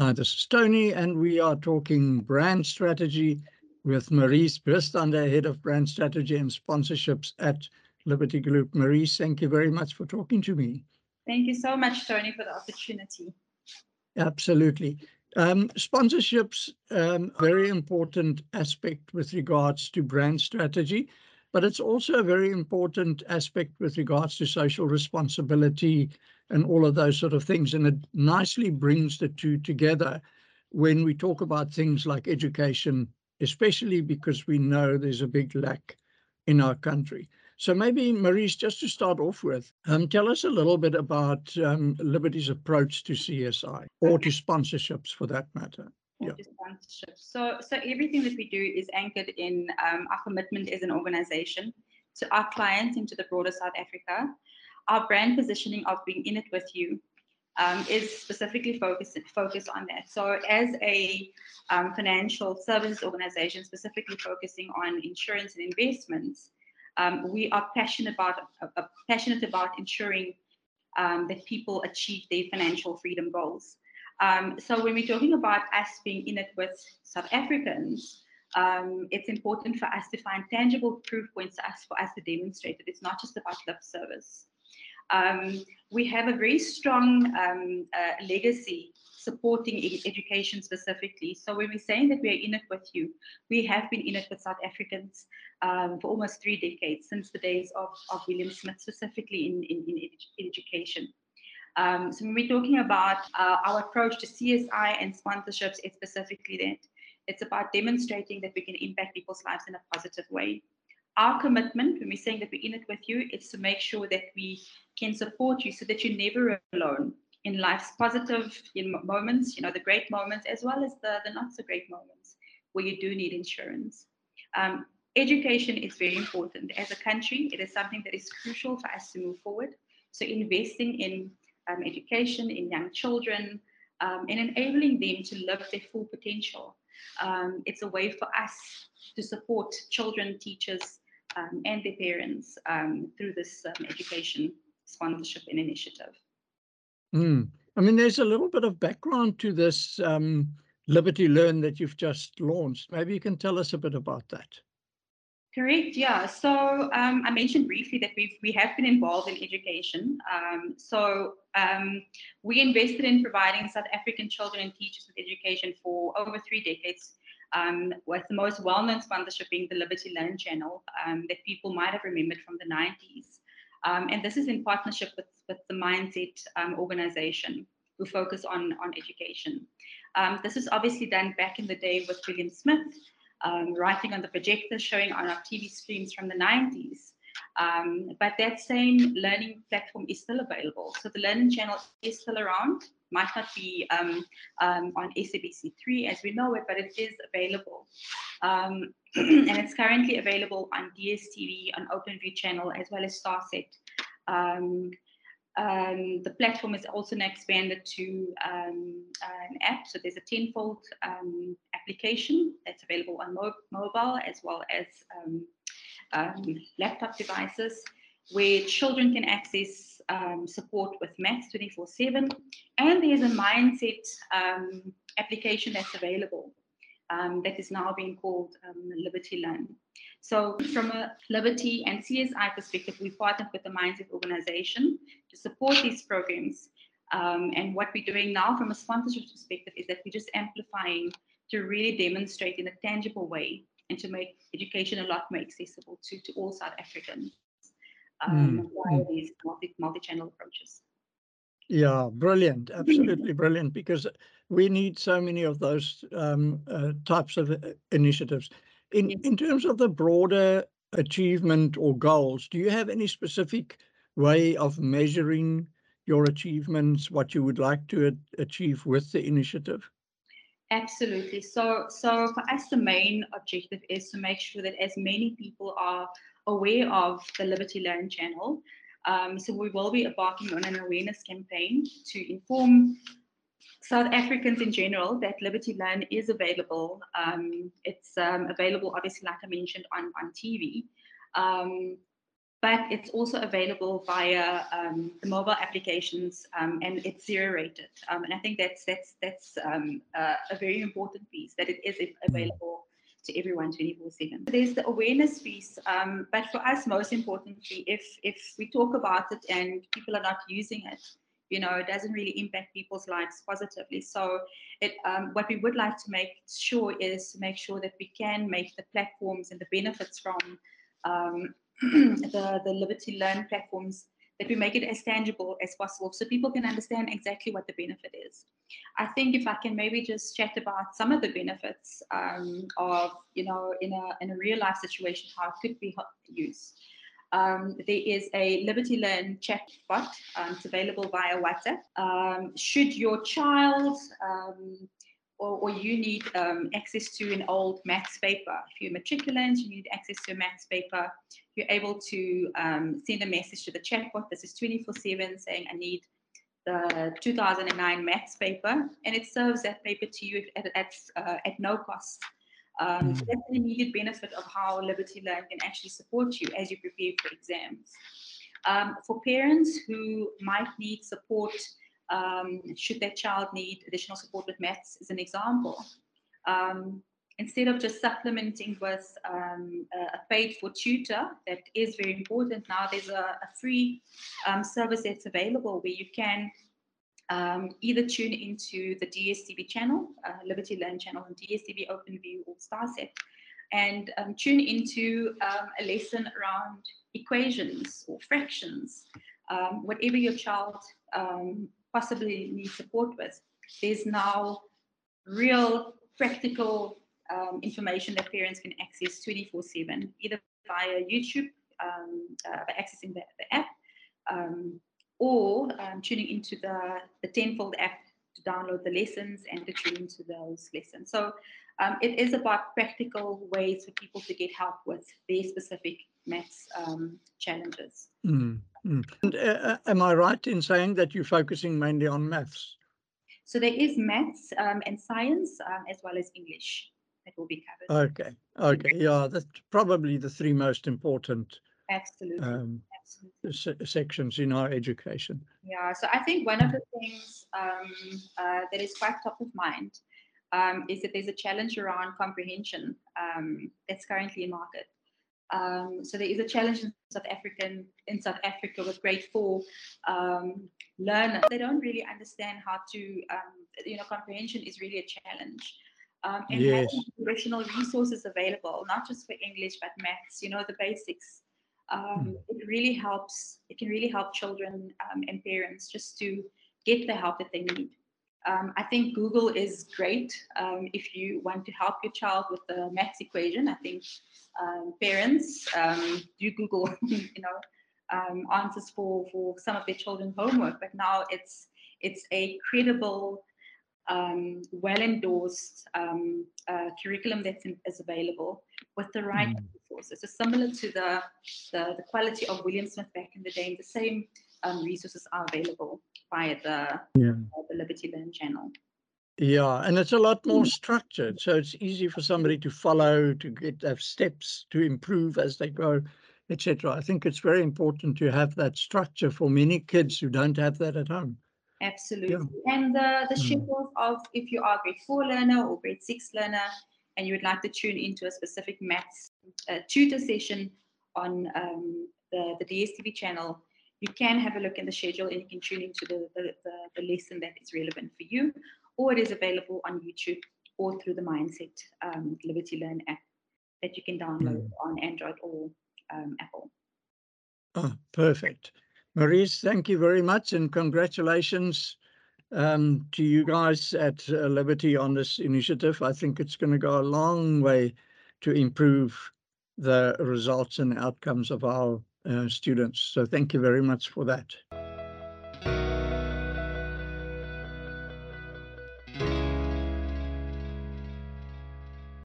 Uh, this is Tony, and we are talking brand strategy with Marees Bostander, Head of Brand Strategy and Sponsorships at Liberty Group. Marees, thank you very much for talking to me. Thank you so much, Tony, for the opportunity. Absolutely. Um, sponsorships, um, very important aspect with regards to brand strategy, but it's also a very important aspect with regards to social responsibility and all of those sort of things. And it nicely brings the two together when we talk about things like education, especially because we know there's a big lack in our country. So maybe, Marees, just to start off with, um, tell us a little bit about um, Liberty's approach to CSI or to sponsorships for that matter. Yeah. Sponsorships. So, so everything that we do is anchored in um, our commitment as an organization to our clients and to the broader South Africa. Our brand positioning of being in it with you um, is specifically focused focused on that. So, as a um, financial services organization, specifically focusing on insurance and investments, um, we are passionate about uh, passionate about ensuring um, that people achieve their financial freedom goals. Um, so when we're talking about us being in it with South Africans, um, it's important for us to find tangible proof points to us for us to demonstrate that it's not just about lip service. Um, we have a very strong um, uh, legacy supporting education specifically. So when we're saying that we are in it with you, we have been in it with South Africans um, for almost three decades, since the days of, of William Smith, specifically in, in, in edu education. Um, so when we're talking about uh, our approach to CSI and sponsorships, it's specifically that. It's about demonstrating that we can impact people's lives in a positive way. Our commitment, when we're saying that we're in it with you, is to make sure that we can support you so that you're never alone in life's positive moments, you know, the great moments, as well as the, the not so great moments where you do need insurance. Um, education is very important. As a country, it is something that is crucial for us to move forward. So investing in um, education, in young children, um, and enabling them to live their full potential. Um, it's a way for us to support children, teachers, um, and their parents um, through this um, education sponsorship and initiative. Mm. I mean, there's a little bit of background to this Liberty Learn that you've just launched. Maybe you can tell us a bit about that. Correct. Yeah. So um, I mentioned briefly that we've we have been involved in education. Um, so um, we invested in providing South African children and teachers with education for over three decades. Um, with the most well-known sponsorship being the Liberty Learn channel um, that people might have remembered from the 90s. Um, and this is in partnership with, with the Mindset organization who focus on, on education. This is obviously done back in the day with William Smith, um, writing on the projector, showing on our TV screens from the 90s. Um, but that same learning platform is still available. So the Learning Channel is still around, might not be um, um, on SABC3 as we know it, but it is available. Um, and it's currently available on DSTV, on OpenView channel, as well as StarSat. Um, the platform is also now expanded to um, an app. So there's a tenfold um, application that's available on mo mobile as well as um, um, laptop devices where children can access um, support with maths 24 7. And there's a mindset application that's available that is now being called Liberty Learn. So, from a Liberty and CSI perspective, we partnered with the Mindset organization to support these programs. Um, and what we're doing now from a sponsorship perspective is that we're just amplifying to really demonstrate in a tangible way and to make education a lot more accessible to, to all South Africans um, mm. via these multi, multi-channel approaches. Yeah, brilliant. Absolutely brilliant because we need so many of those um, uh, types of uh, initiatives. In, in terms of the broader achievement or goals, do you have any specific way of measuring your achievements, what you would like to achieve with the initiative? Absolutely. So, so for us, the main objective is to make sure that as many people are aware of the Liberty Learn channel, um, so we will be embarking on an awareness campaign to inform South Africans in general that Liberty Learn is available. Um, it's um, available, obviously, like I mentioned, on, on TV. Um, but it's also available via um, the mobile applications and it's zero rated. And I think that's that's that's uh, a very important piece that it is available to everyone 24/7. There's the awareness piece, um, but for us, most importantly, if if we talk about it and people are not using it, you know, it doesn't really impact people's lives positively. So, it um, what we would like to make sure is to make sure that we can make the platforms and the benefits from the, the Liberty Learn platforms that we make it as tangible as possible so people can understand exactly what the benefit is. I think if I can maybe just chat about some of the benefits um, of, you know, in a, in a real life situation, how it could be used. Um, there is a Liberty Learn chat bot. Um, it's available via WhatsApp. Um, should your child um, or, or you need um, access to an old maths paper. If you're matriculant, you need access to a maths paper. You're able to um, send a message to the chatbot. This is 24/7 saying, "I need the 2009 maths paper," and it serves that paper to you at at, uh, at no cost. Um, so that's an immediate benefit of how Liberty Learn can actually support you as you prepare for exams. Um, for parents who might need support um, should their child need additional support with maths, as an example. Um, instead of just supplementing with um, a paid for tutor, that is very important. Now there's a, a free um, service that's available where you can um, either tune into the DSTV channel, uh, Liberty Learn channel, and DSTV OpenView or StarSat, and um, tune into a lesson around equations or fractions, whatever your child um, possibly needs support with. There's now real practical um, information that parents can access 24 7, either via YouTube um, uh, by accessing the, the app um, or um, tuning into the, the Tenfold app to download the lessons and to tune into those lessons. So um, it is about practical ways for people to get help with their specific maths um, challenges. Mm. Mm. And, uh, uh, am I right in saying that you're focusing mainly on maths? So there is maths um, and science um, as well as English that will be covered. Okay, okay, yeah, that's probably the three most important Absolutely. Um, Absolutely. Se sections in our education. Yeah, so I think one of the things um, uh, that is quite top of mind um, is that there's a challenge around comprehension um, that's currently in market. Um, so there is a challenge in South African in South Africa with grade four um, learners. They don't really understand how to, um, you know, comprehension is really a challenge. Um, and yes. having additional resources available, not just for English but maths, you know, the basics. Mm. It really helps. It can really help children um, and parents just to get the help that they need. Um, I think Google is great um, if you want to help your child with the maths equation. I think um, parents um, do Google, you know, um, answers for for some of their children's homework. But now it's it's a credible, um, well endorsed uh, curriculum that is available with the right mm. Resources. So similar to the, the, the quality of William Smith back in the day, and the same resources are available via the, yeah. uh, the Liberty Learn channel. Yeah, and it's a lot more structured, so it's easy for somebody to follow, to get have steps to improve as they go, etc. I think it's very important to have that structure for many kids who don't have that at home. Absolutely, yeah. and the the mm. of if you are grade four learner or grade six learner, and you would like to tune into a specific maths uh, tutor session on um, the the DSTV channel, you can have a look in the schedule and you can tune into the, the, the, the lesson that is relevant for you, or it is available on YouTube or through the Mindset um, Liberty Learn app that you can download mm. on Android or um, Apple. Oh, perfect. Marees, thank you very much and congratulations um, to you guys at uh, Liberty on this initiative. I think it's going to go a long way to improve the results and outcomes of our uh, students. So thank you very much for that.